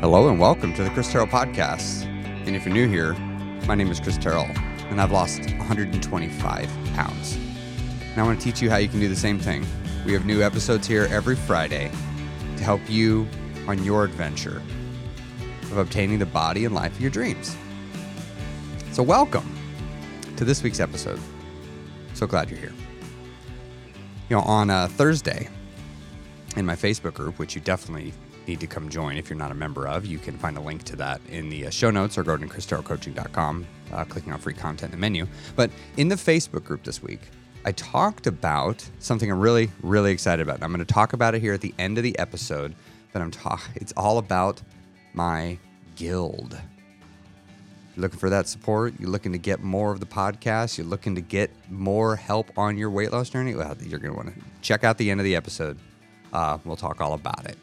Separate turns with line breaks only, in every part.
Hello and welcome to the Chris Terrell Podcast. And if you're new here, my name is Chris Terrell, and I've lost 125 pounds. And I want to teach you how you can do the same thing. We have new episodes here every Friday to help you on your adventure of obtaining the body and life of your dreams. So, welcome to this week's episode. So glad you're here. You know, on uh, Thursday in my Facebook group, which you definitely need to come join if you're not a member of, you can find a link to that in the uh, show notes or go to uh, clicking on free content in the menu. But in the Facebook group this week, I talked about something I'm really, really excited about. And I'm going to talk about it here at the end of the episode, but I'm talking, it's all about my guild. You're looking for that support? You're looking to get more of the podcast? You're looking to get more help on your weight loss journey? Well, you're going to want to check out the end of the episode. Uh, we'll talk all about it.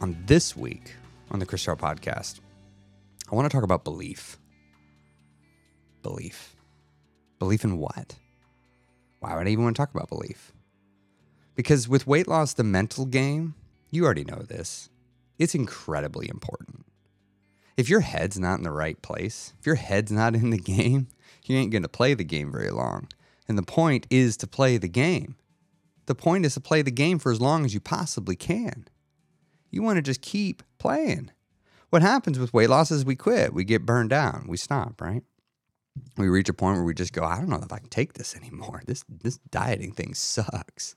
On this week on the Chris Terrell podcast, I want to talk about belief. Belief. Belief in what? Why would I even want to talk about belief? Because with weight loss, the mental game, you already know this, it's incredibly important. If your head's not in the right place, if your head's not in the game, you ain't going to play the game very long. And the point is to play the game. The point is to play the game for as long as you possibly can. You want to just keep playing. What happens with weight loss is we quit, we get burned down, we stop, right? We reach a point where we just go, I don't know if I can take this anymore. This this dieting thing sucks.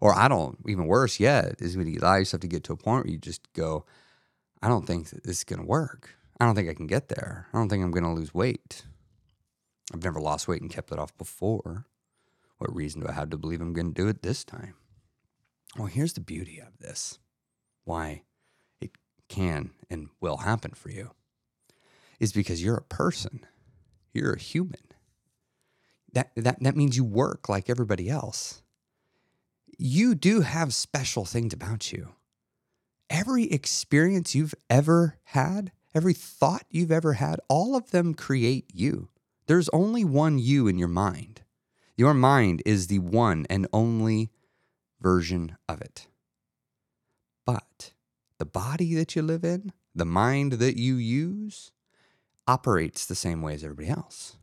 Or I don't, even worse yet, is when you allow yourself to get to a point where you just go, I don't think this is going to work. I don't think I can get there. I don't think I'm going to lose weight. I've never lost weight and kept it off before. What reason do I have to believe I'm going to do it this time? Well, here's the beauty of this why it can and will happen for you is because you're a person. You're a human. That, that, that means you work like everybody else. You do have special things about you. Every experience you've ever had, every thought you've ever had, all of them create you. There's only one you in your mind. Your mind is the one and only version of it. But the body that you live in, the mind that you use, operates the same way as everybody else.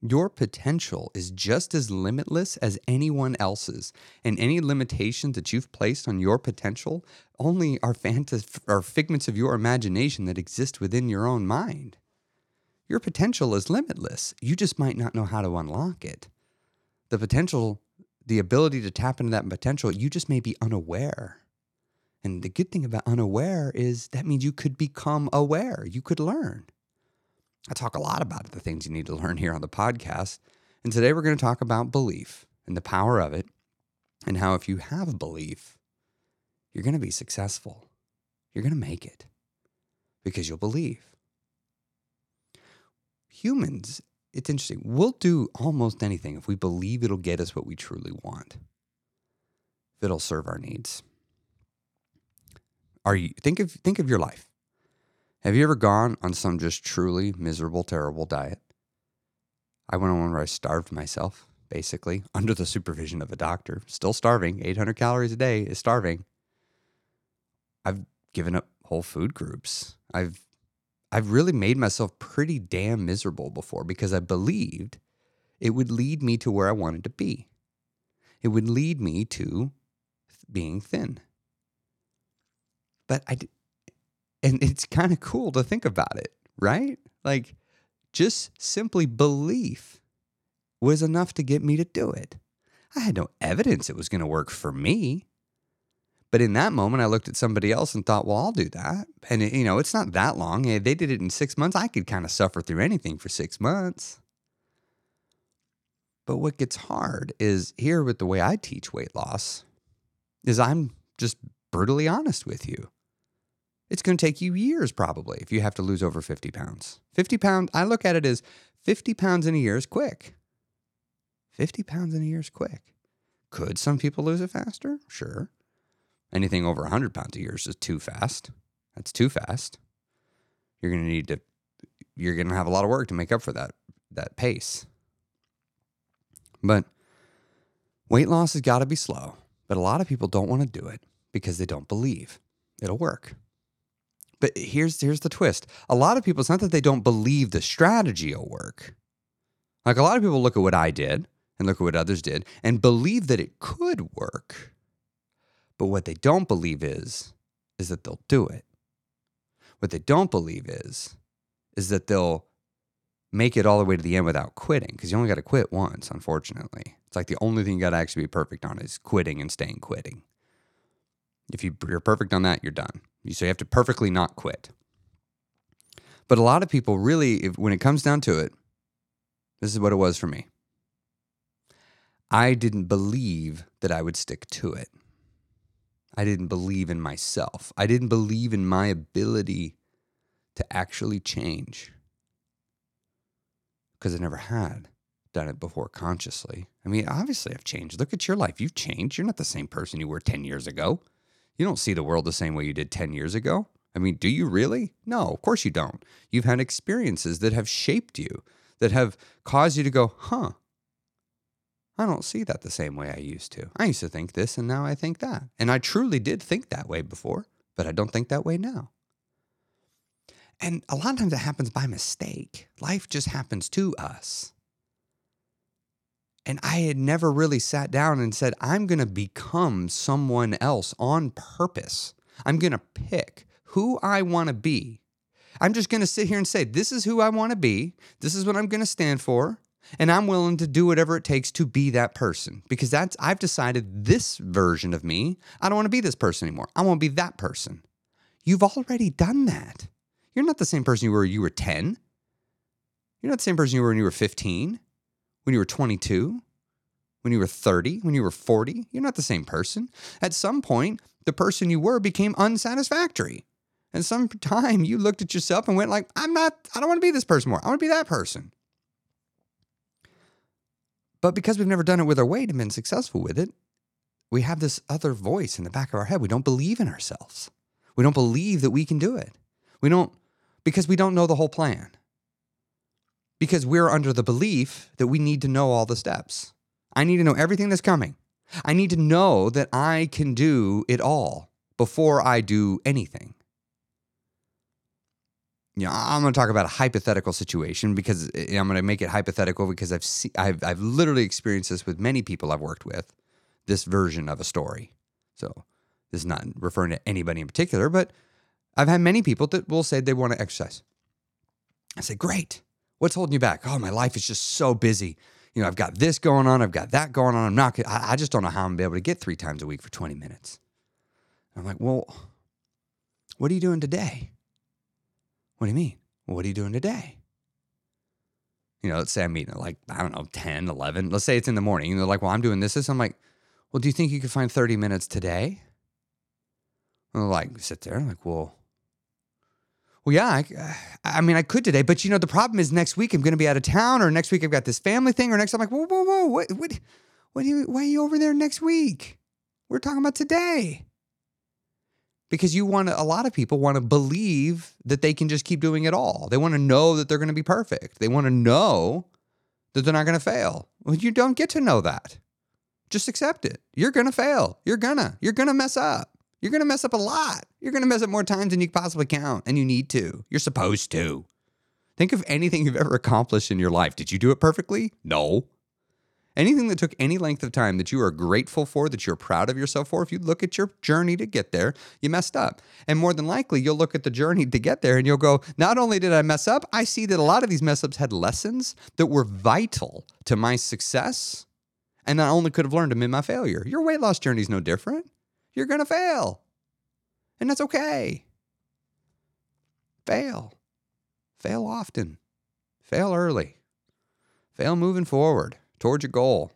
Your potential is just as limitless as anyone else's, and any limitations that you've placed on your potential only are, fantas- are figments of your imagination that exist within your own mind. Your potential is limitless. You just might not know how to unlock it. The potential, the ability to tap into that potential, you just may be unaware. And the good thing about unaware is that means you could become aware, you could learn. I talk a lot about the things you need to learn here on the podcast. And today we're going to talk about belief and the power of it, and how if you have belief, you're going to be successful. You're going to make it because you'll believe. Humans, it's interesting. We'll do almost anything if we believe it'll get us what we truly want, if it'll serve our needs. Are you think of think of your life? Have you ever gone on some just truly miserable, terrible diet? I went on one where I starved myself, basically, under the supervision of a doctor. Still starving, 800 calories a day is starving. I've given up whole food groups. I've I've really made myself pretty damn miserable before because I believed it would lead me to where I wanted to be. It would lead me to being thin. But I, and it's kind of cool to think about it, right? Like just simply belief was enough to get me to do it. I had no evidence it was going to work for me. But in that moment, I looked at somebody else and thought, well, I'll do that. And, it, you know, it's not that long. Eh, they did it in six months. I could kind of suffer through anything for six months. But what gets hard is here with the way I teach weight loss, is I'm just brutally honest with you. It's going to take you years probably if you have to lose over 50 pounds. 50 pounds, I look at it as 50 pounds in a year is quick. 50 pounds in a year is quick. Could some people lose it faster? Sure. Anything over 100 pounds a year is just too fast. That's too fast. You're going to need to, you're going to have a lot of work to make up for that, that pace. But weight loss has got to be slow. But a lot of people don't want to do it because they don't believe it'll work. But here's here's the twist. A lot of people, it's not that they don't believe the strategy will work. Like a lot of people look at what I did and look at what others did and believe that it could work. But what they don't believe is is that they'll do it. What they don't believe is is that they'll make it all the way to the end without quitting because you only got to quit once, unfortunately. It's like the only thing you got to actually be perfect on is quitting and staying quitting. If you, you're perfect on that, you're done. So you have to perfectly not quit. But a lot of people really, if, when it comes down to it, this is what it was for me. I didn't believe that I would stick to it. I didn't believe in myself. I didn't believe in my ability to actually change because I never had done it before consciously. I mean, obviously, I've changed. Look at your life. You've changed. You're not the same person you were 10 years ago. You don't see the world the same way you did 10 years ago. I mean, do you really? No, of course you don't. You've had experiences that have shaped you, that have caused you to go, huh, I don't see that the same way I used to. I used to think this and now I think that. And I truly did think that way before, but I don't think that way now. And a lot of times it happens by mistake. Life just happens to us. And I had never really sat down and said, I'm going to become someone else on purpose. I'm going to pick who I want to be. I'm just going to sit here and say, This is who I want to be. This is what I'm going to stand for. And I'm willing to do whatever it takes to be that person because that's, I've decided this version of me, I don't want to be this person anymore. I want to be that person. You've already done that. You're not the same person you were when you were 10. You're not the same person you were when you were 15 when you were 22, when you were 30, when you were 40. You're not the same person. At some point, the person you were became unsatisfactory. And some time you looked at yourself and went like, I'm not, I don't want to be this person more. I want to be that person. But because we've never done it with our weight and been successful with it, we have this other voice in the back of our head. We don't believe in ourselves. We don't believe that we can do it. We don't, because we don't know the whole plan because we're under the belief that we need to know all the steps. I need to know everything that's coming. I need to know that I can do it all before I do anything. You know, I'm going to talk about a hypothetical situation because eh, I'm going to make it hypothetical because I've see, I've I've literally experienced this with many people I've worked with. This version of a story. So this is not referring to anybody in particular, but I've had many people that will say they want to exercise. I say, great. What's holding you back? Oh, my life is just so busy. You know, I've got this going on. I've got that going on. I'm not, I, I just don't know how I'm to be able to get three times a week for 20 minutes. And I'm like, well, what are you doing today? What do you mean? What are you doing today? You know, let's say I'm meeting at like, I don't know, 10, 11. Let's say it's in the morning. And they're like, well, I'm doing this. this. I'm like, well, do you think you could find 30 minutes today? And they're like, sit there. I'm like, well, well, yeah, I, uh, I, mean, I could today, but you know, the problem is next week I'm going to be out of town, or next week I've got this family thing, or next I'm like, whoa, whoa, whoa, what, what, what are you, why are you over there next week? We're talking about today. Because you want a lot of people want to believe that they can just keep doing it all. They want to know that they're going to be perfect. They want to know that they're not going to fail. Well, you don't get to know that. Just accept it. You're going to fail. You're going to, you're going to mess up. You're going to mess up a lot. You're going to mess up more times than you can possibly count, and you need to. You're supposed to. Think of anything you've ever accomplished in your life. Did you do it perfectly? No. Anything that took any length of time that you are grateful for, that you're proud of yourself for, if you look at your journey to get there, you messed up. And more than likely, you'll look at the journey to get there and you'll go, not only did I mess up, I see that a lot of these mess ups had lessons that were vital to my success. And I only could have learned them in my failure. Your weight loss journey is no different you're going to fail. And that's okay. Fail. Fail often. Fail early. Fail moving forward towards your goal.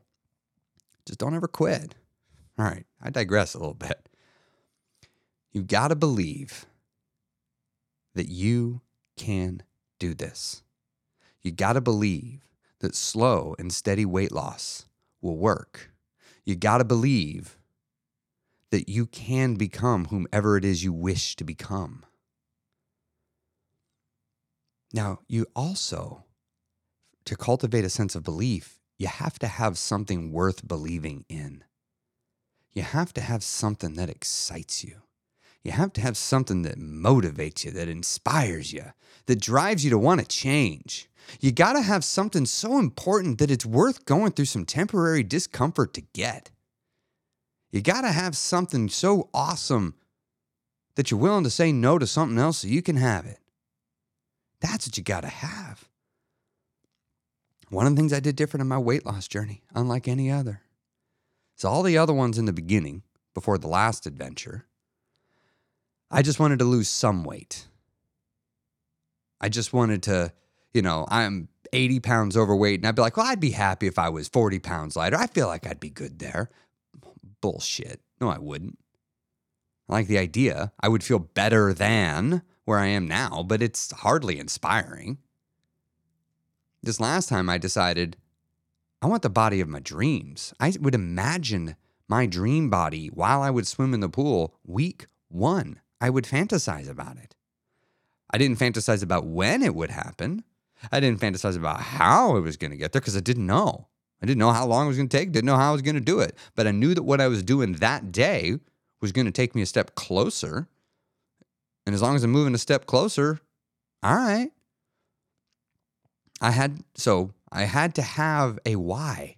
Just don't ever quit. All right, I digress a little bit. You got to believe that you can do this. You got to believe that slow and steady weight loss will work. You got to believe that you can become whomever it is you wish to become. Now, you also, to cultivate a sense of belief, you have to have something worth believing in. You have to have something that excites you. You have to have something that motivates you, that inspires you, that drives you to want to change. You got to have something so important that it's worth going through some temporary discomfort to get. You got to have something so awesome that you're willing to say no to something else so you can have it. That's what you got to have. One of the things I did different in my weight loss journey, unlike any other, is all the other ones in the beginning, before the last adventure, I just wanted to lose some weight. I just wanted to, you know, I'm 80 pounds overweight, and I'd be like, well, I'd be happy if I was 40 pounds lighter. I feel like I'd be good there. Bullshit. No, I wouldn't. I like the idea. I would feel better than where I am now, but it's hardly inspiring. This last time I decided I want the body of my dreams. I would imagine my dream body while I would swim in the pool week one. I would fantasize about it. I didn't fantasize about when it would happen. I didn't fantasize about how it was going to get there because I didn't know. I didn't know how long it was going to take, didn't know how I was going to do it. But I knew that what I was doing that day was going to take me a step closer. And as long as I'm moving a step closer, all right. I had, so I had to have a why.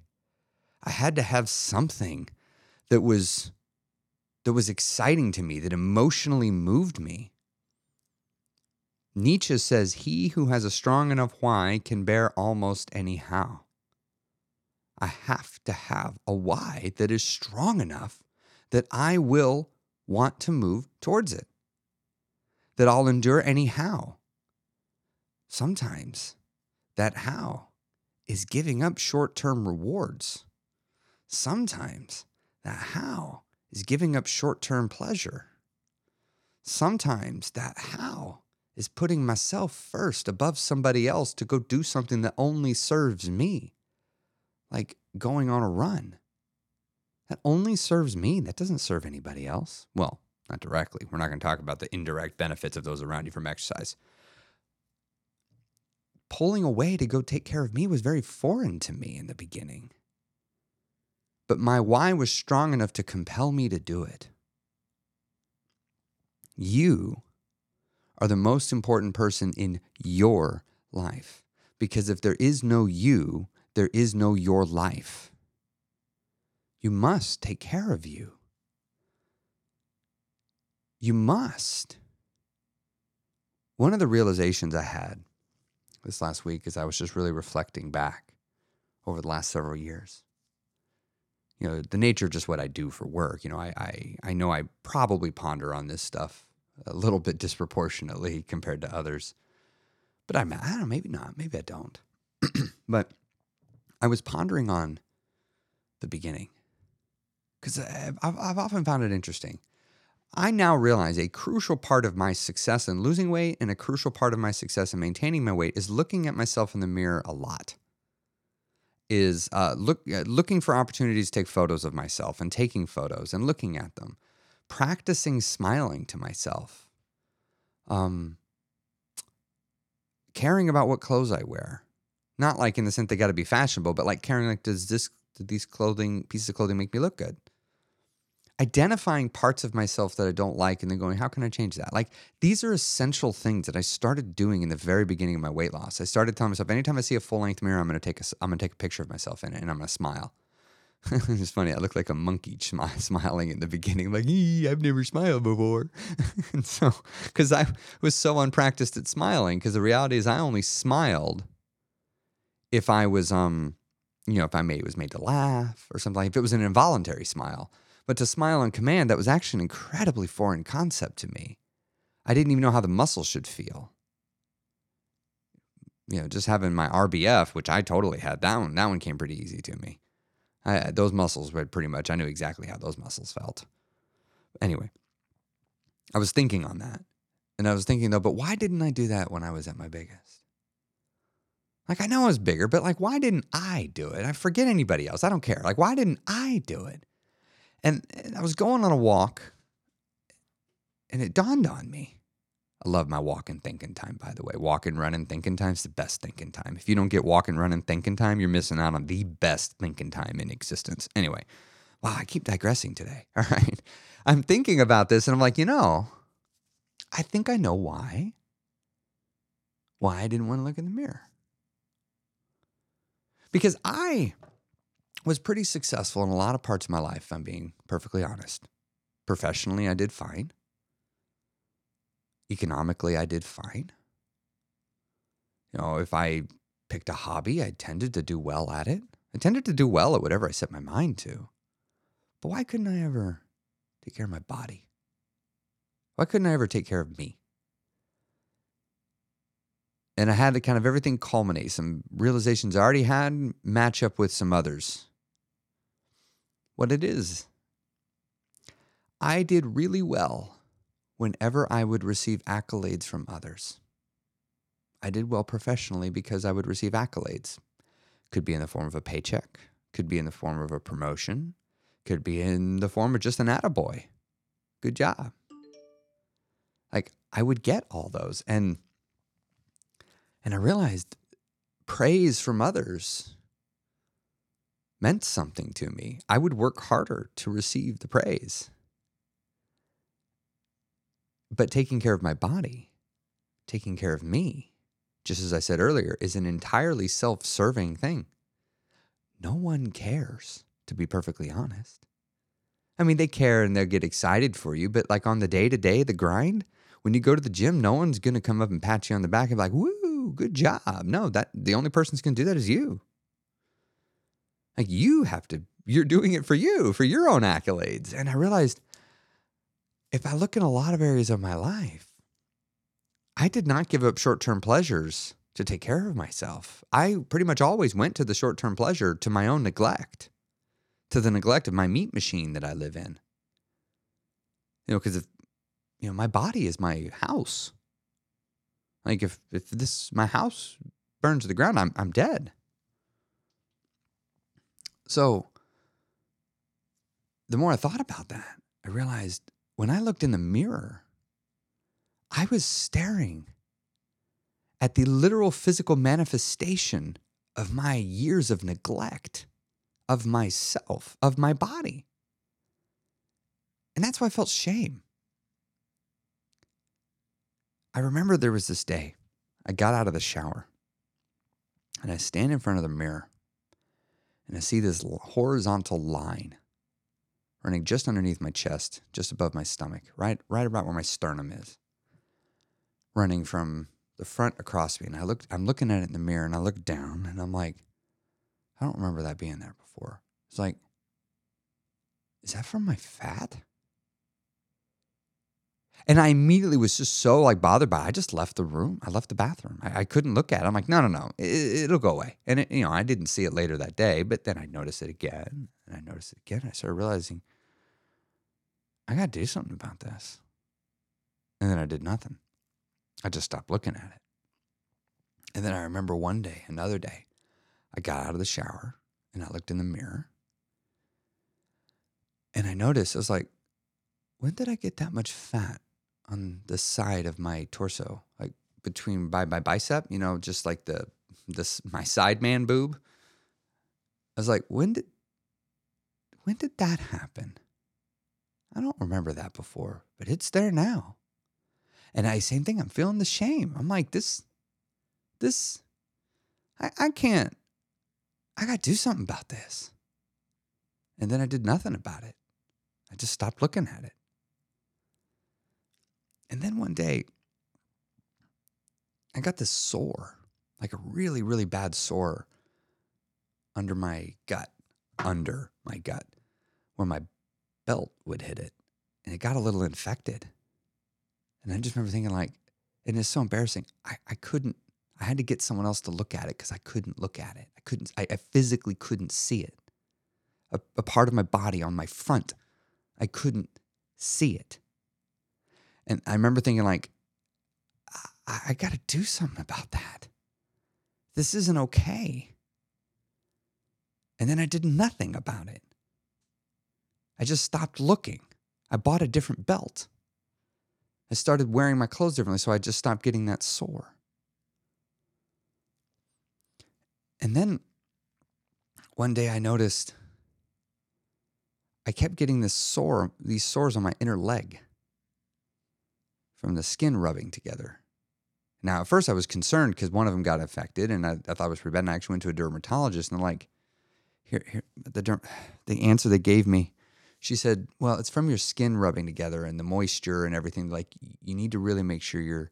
I had to have something that was that was exciting to me, that emotionally moved me. Nietzsche says, He who has a strong enough why can bear almost any how. I have to have a why that is strong enough that I will want to move towards it, that I'll endure any how. Sometimes that how is giving up short term rewards. Sometimes that how is giving up short term pleasure. Sometimes that how is putting myself first above somebody else to go do something that only serves me, like going on a run. That only serves me. That doesn't serve anybody else. Well, not directly. We're not going to talk about the indirect benefits of those around you from exercise. Pulling away to go take care of me was very foreign to me in the beginning. But my why was strong enough to compel me to do it. You are the most important person in your life. Because if there is no you, there is no your life. You must take care of you. You must. One of the realizations I had this last week is I was just really reflecting back over the last several years. You know, the nature of just what I do for work. You know, I, I, I know I probably ponder on this stuff a little bit disproportionately compared to others. But I'm, I don't know, maybe not. Maybe I don't. but I was pondering on the beginning because I've, I've often found it interesting. I now realize a crucial part of my success in losing weight and a crucial part of my success in maintaining my weight is looking at myself in the mirror a lot. Is uh, look, uh, looking for opportunities to take photos of myself and taking photos and looking at them practicing smiling to myself, um, caring about what clothes I wear. Not like in the sense they got to be fashionable, but like caring like, does this, do these clothing, pieces of clothing make me look good? Identifying parts of myself that I don't like and then going, how can I change that? Like these are essential things that I started doing in the very beginning of my weight loss. I started telling myself, anytime I see a full length mirror, I'm going to take a, I'm going to take a picture of myself in it and I'm going to smile. it's funny. I look like a monkey smi- smiling in the beginning, like, I've never smiled before. and so, because I was so unpracticed at smiling, because the reality is I only smiled if I was, um, you know, if I made was made to laugh or something, if it was an involuntary smile. But to smile on command, that was actually an incredibly foreign concept to me. I didn't even know how the muscles should feel. You know, just having my RBF, which I totally had, that one, that one came pretty easy to me. I, those muscles were pretty much, I knew exactly how those muscles felt. Anyway, I was thinking on that. And I was thinking though, but why didn't I do that when I was at my biggest? Like, I know I was bigger, but like, why didn't I do it? I forget anybody else. I don't care. Like, why didn't I do it? And, and I was going on a walk and it dawned on me. I love my walking thinking time, by the way. Walking, running, thinking time is the best thinking time. If you don't get walking, running, thinking time, you're missing out on the best thinking time in existence. Anyway, Wow, I keep digressing today. All right. I'm thinking about this and I'm like, you know, I think I know why. Why I didn't want to look in the mirror. Because I was pretty successful in a lot of parts of my life, if I'm being perfectly honest. Professionally, I did fine. Economically, I did fine. You know, if I picked a hobby, I tended to do well at it. I tended to do well at whatever I set my mind to. But why couldn't I ever take care of my body? Why couldn't I ever take care of me? And I had to kind of everything culminate. Some realizations I already had match up with some others. What it is, I did really well whenever I would receive accolades from others. I did well professionally because I would receive accolades. Could be in the form of a paycheck, could be in the form of a promotion, could be in the form of just an attaboy. Good job. Like I would get all those. And and I realized praise from others meant something to me. I would work harder to receive the praise. But taking care of my body, taking care of me, just as I said earlier, is an entirely self serving thing. No one cares, to be perfectly honest. I mean, they care and they'll get excited for you, but like on the day to day, the grind, when you go to the gym, no one's going to come up and pat you on the back and be like, woo, good job. No, that the only person going to do that is you. Like you have to, you're doing it for you, for your own accolades. And I realized if I look in a lot of areas of my life, I did not give up short term pleasures to take care of myself. I pretty much always went to the short term pleasure to my own neglect, to the neglect of my meat machine that I live in. You know, because if, you know, my body is my house. Like if if this my house burns to the ground, I'm I'm dead. So the more I thought about that, I realized when I looked in the mirror, I was staring at the literal physical manifestation of my years of neglect of myself, of my body. And that's why I felt shame. I remember there was this day I got out of the shower and I stand in front of the mirror and I see this horizontal line running just underneath my chest, just above my stomach, right, right about where my sternum is, running from the front across me. And I looked, I'm looking at it in the mirror and I look down and I'm like, I don't remember that being there before. It's like, is that from my fat? And I immediately was just so like bothered by it. I just left the room. I left the bathroom. I, I couldn't look at it. I'm like, no, no, no, it, will go away. And it, you know, I didn't see it later that day, but then I noticed it again, and I noticed it again. I started realizing I got to do something about this. And then I did nothing. I just stopped looking at it. And then I remember one day, another day, I got out of the shower and I looked in the mirror, and I noticed I was like, when did I get that much fat on the side of my torso, like between by my bicep, you know, just like the this my side man boob. I was like, when did when did that happen? I don't remember that before, but it's there now. And I same thing, I'm feeling the shame. I'm like, this this I, I can't I gotta do something about this. And then I did nothing about it. I just stopped looking at it. And then one day, I got this sore, like a really, really bad sore under my gut, under my gut, where my belt would hit it. And it got a little infected. And I just remember thinking, like, and it's so embarrassing. I, I couldn't, I had to get someone else to look at it because I couldn't look at it. I couldn't, I, I physically couldn't see it. A, a part of my body on my front, I couldn't see it. And I remember thinking, like, I, I got to do something about that. This isn't okay. And then I did nothing about it. I just stopped looking. I bought a different belt. I started wearing my clothes differently, so I just stopped getting that sore. And then one day I noticed I kept getting this sore, these sores on my inner leg from the skin rubbing together. Now, at first, I was concerned because one of them got infected, and I, I thought it was pretty bad. And I actually went to a dermatologist, and like, "Here, here." The derm- the answer they gave me, she said, "Well, it's from your skin rubbing together and the moisture and everything. Like, you need to really make sure you're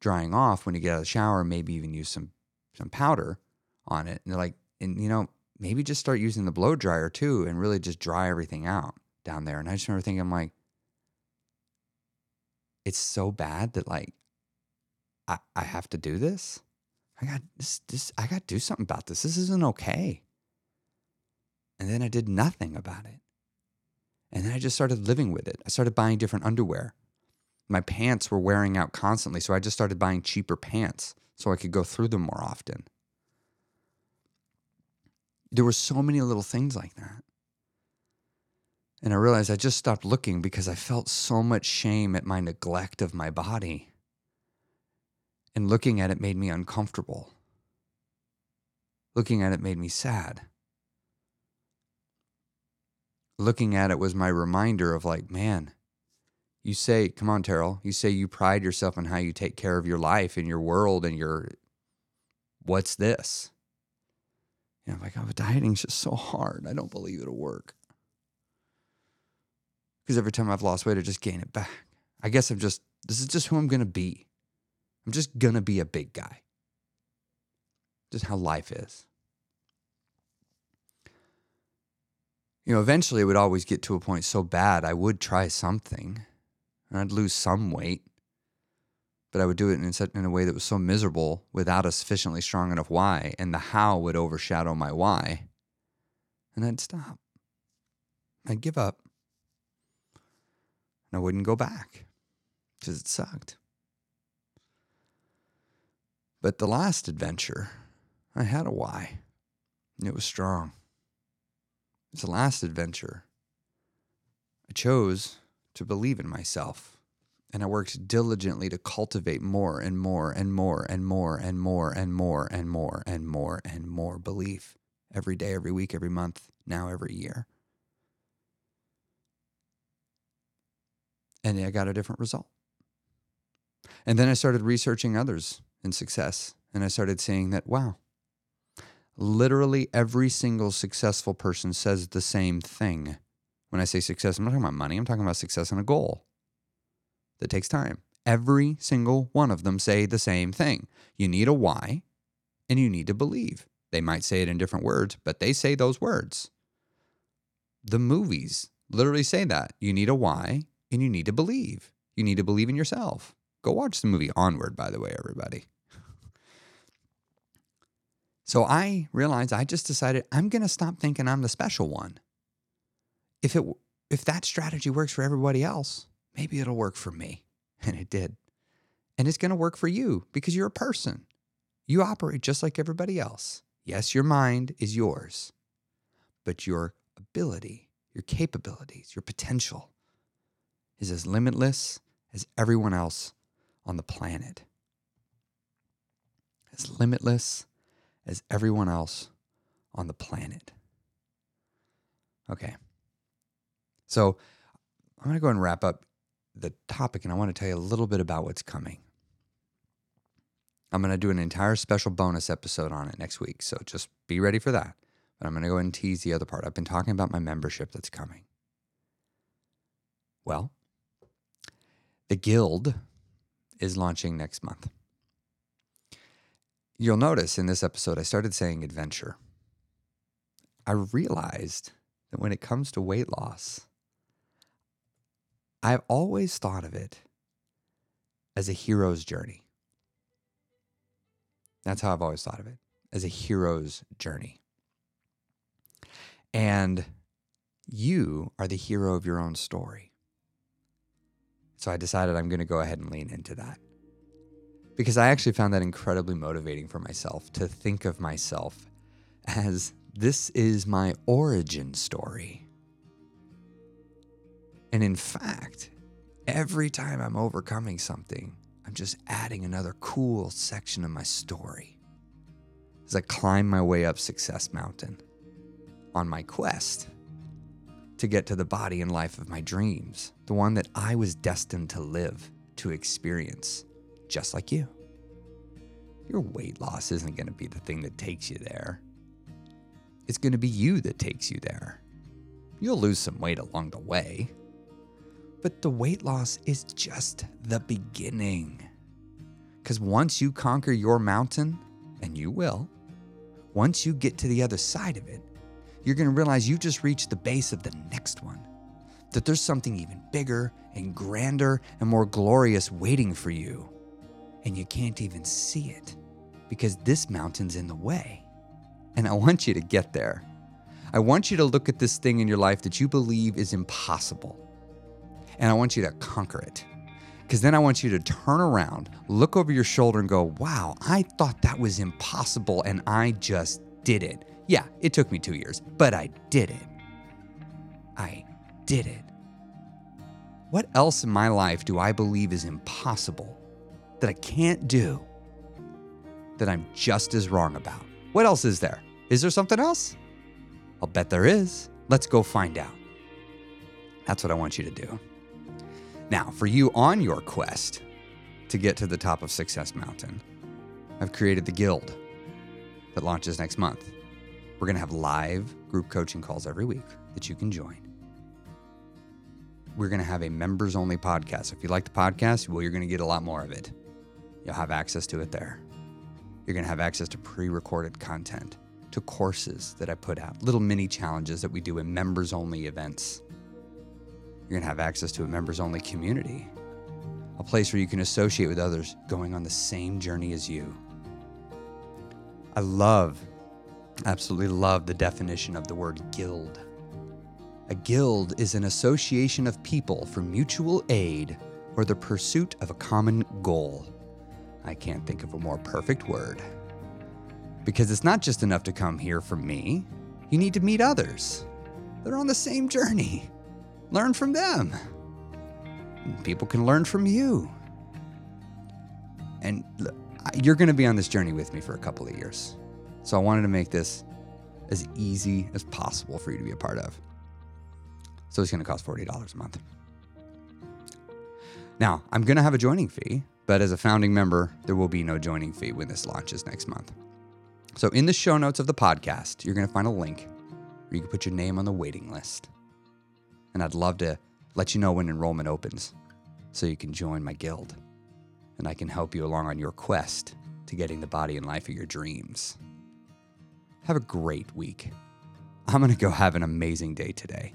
drying off when you get out of the shower. Maybe even use some some powder on it." And they're like, "And you know, maybe just start using the blow dryer too, and really just dry everything out down there." And I just remember thinking, "I'm like." It's so bad that like I, I have to do this. I got this, this, I got to do something about this. This isn't okay. And then I did nothing about it. And then I just started living with it. I started buying different underwear. My pants were wearing out constantly. So I just started buying cheaper pants so I could go through them more often. There were so many little things like that. And I realized I just stopped looking because I felt so much shame at my neglect of my body and looking at it made me uncomfortable. Looking at it made me sad. Looking at it was my reminder of, like, man, you say, come on, Terrell, you say you pride yourself on how you take care of your life and your world and your, what's this? Know, I'm like, oh, dieting's just so hard. I don't believe it'll work. Because every time I've lost weight, I just gain it back. I guess I'm just, this is just who I'm going to be. I'm just going to be a big guy. Just how life is. You know, eventually it would always get to a point so bad I would try something and I'd lose some weight, but I would do it in, such, in a way that was so miserable without a sufficiently strong enough why, and the how would overshadow my why. And I'd stop. I'd give up. And I wouldn't go back because it sucked. But the last adventure, I had a why. It was strong. It's the last adventure. I chose to believe in myself. And I worked diligently to cultivate more and more and more and more and more and more and more and more and more belief every day, every week, every month, now every year. And I got a different result. And then I started researching others in success. And I started seeing that, wow, literally every single successful person says the same thing. When I say success, I'm not talking about money, I'm talking about success and a goal that takes time. Every single one of them say the same thing. You need a why and you need to believe. They might say it in different words, but they say those words. The movies literally say that. You need a why and you need to believe. You need to believe in yourself. Go watch the movie Onward, by the way, everybody. So I realized I just decided I'm going to stop thinking I'm the special one. If it if that strategy works for everybody else, maybe it'll work for me. And it did. And it's going to work for you because you're a person. You operate just like everybody else. Yes, your mind is yours, but your ability, your capabilities, your potential is as limitless as everyone else on the planet. As limitless as everyone else on the planet. Okay. So I'm going to go and wrap up the topic, and I want to tell you a little bit about what's coming. I'm going to do an entire special bonus episode on it next week. So just be ready for that. But I'm going to go and tease the other part. I've been talking about my membership that's coming. Well, the Guild is launching next month. You'll notice in this episode, I started saying adventure. I realized that when it comes to weight loss, I've always thought of it as a hero's journey. That's how I've always thought of it as a hero's journey. And you are the hero of your own story. So I decided I'm going to go ahead and lean into that because I actually found that incredibly motivating for myself to think of myself as this is my origin story. And in fact, every time I'm overcoming something, I'm just adding another cool section of my story as I climb my way up Success Mountain on my quest to get to the body and life of my dreams, the one that I was destined to live, to experience, just like you. Your weight loss isn't going to be the thing that takes you there. It's going to be you that takes you there. You'll lose some weight along the way, but the weight loss is just the beginning. Because once you conquer your mountain, and you will, once you get to the other side of it, you're going to realize you just reached the base of the next one. That there's something even bigger and grander and more glorious waiting for you. And you can't even see it because this mountain's in the way. And I want you to get there. I want you to look at this thing in your life that you believe is impossible. And I want you to conquer it. Because then I want you to turn around, look over your shoulder, and go, wow, I thought that was impossible and I just did it. Yeah, it took me two years, but I did it. I did it. What else in my life do I believe is impossible that I can't do that I'm just as wrong about? What else is there? Is there something else? I'll bet there is. Let's go find out. That's what I want you to do. Now, for you on your quest to get to the top of Success Mountain, I've created the Guild that launches next month. We're going to have live group coaching calls every week that you can join. We're going to have a members only podcast. If you like the podcast, well, you're going to get a lot more of it. You'll have access to it there. You're going to have access to pre recorded content, to courses that I put out, little mini challenges that we do in members only events. You're going to have access to a members only community, a place where you can associate with others going on the same journey as you. I love, absolutely love the definition of the word guild. A guild is an association of people for mutual aid or the pursuit of a common goal. I can't think of a more perfect word. Because it's not just enough to come here for me, you need to meet others. They're on the same journey. Learn from them. People can learn from you. And you're going to be on this journey with me for a couple of years. So I wanted to make this as easy as possible for you to be a part of. So it's going to cost $40 a month. Now, I'm going to have a joining fee, but as a founding member, there will be no joining fee when this launches next month. So in the show notes of the podcast, you're going to find a link where you can put your name on the waiting list and I'd love to let you know when enrollment opens so you can join my guild and I can help you along on your quest to getting the body and life of your dreams. Have a great week. I'm going to go have an amazing day today,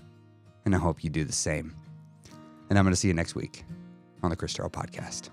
and I hope you do the same. And I'm going to see you next week on the Chris Terrell Podcast.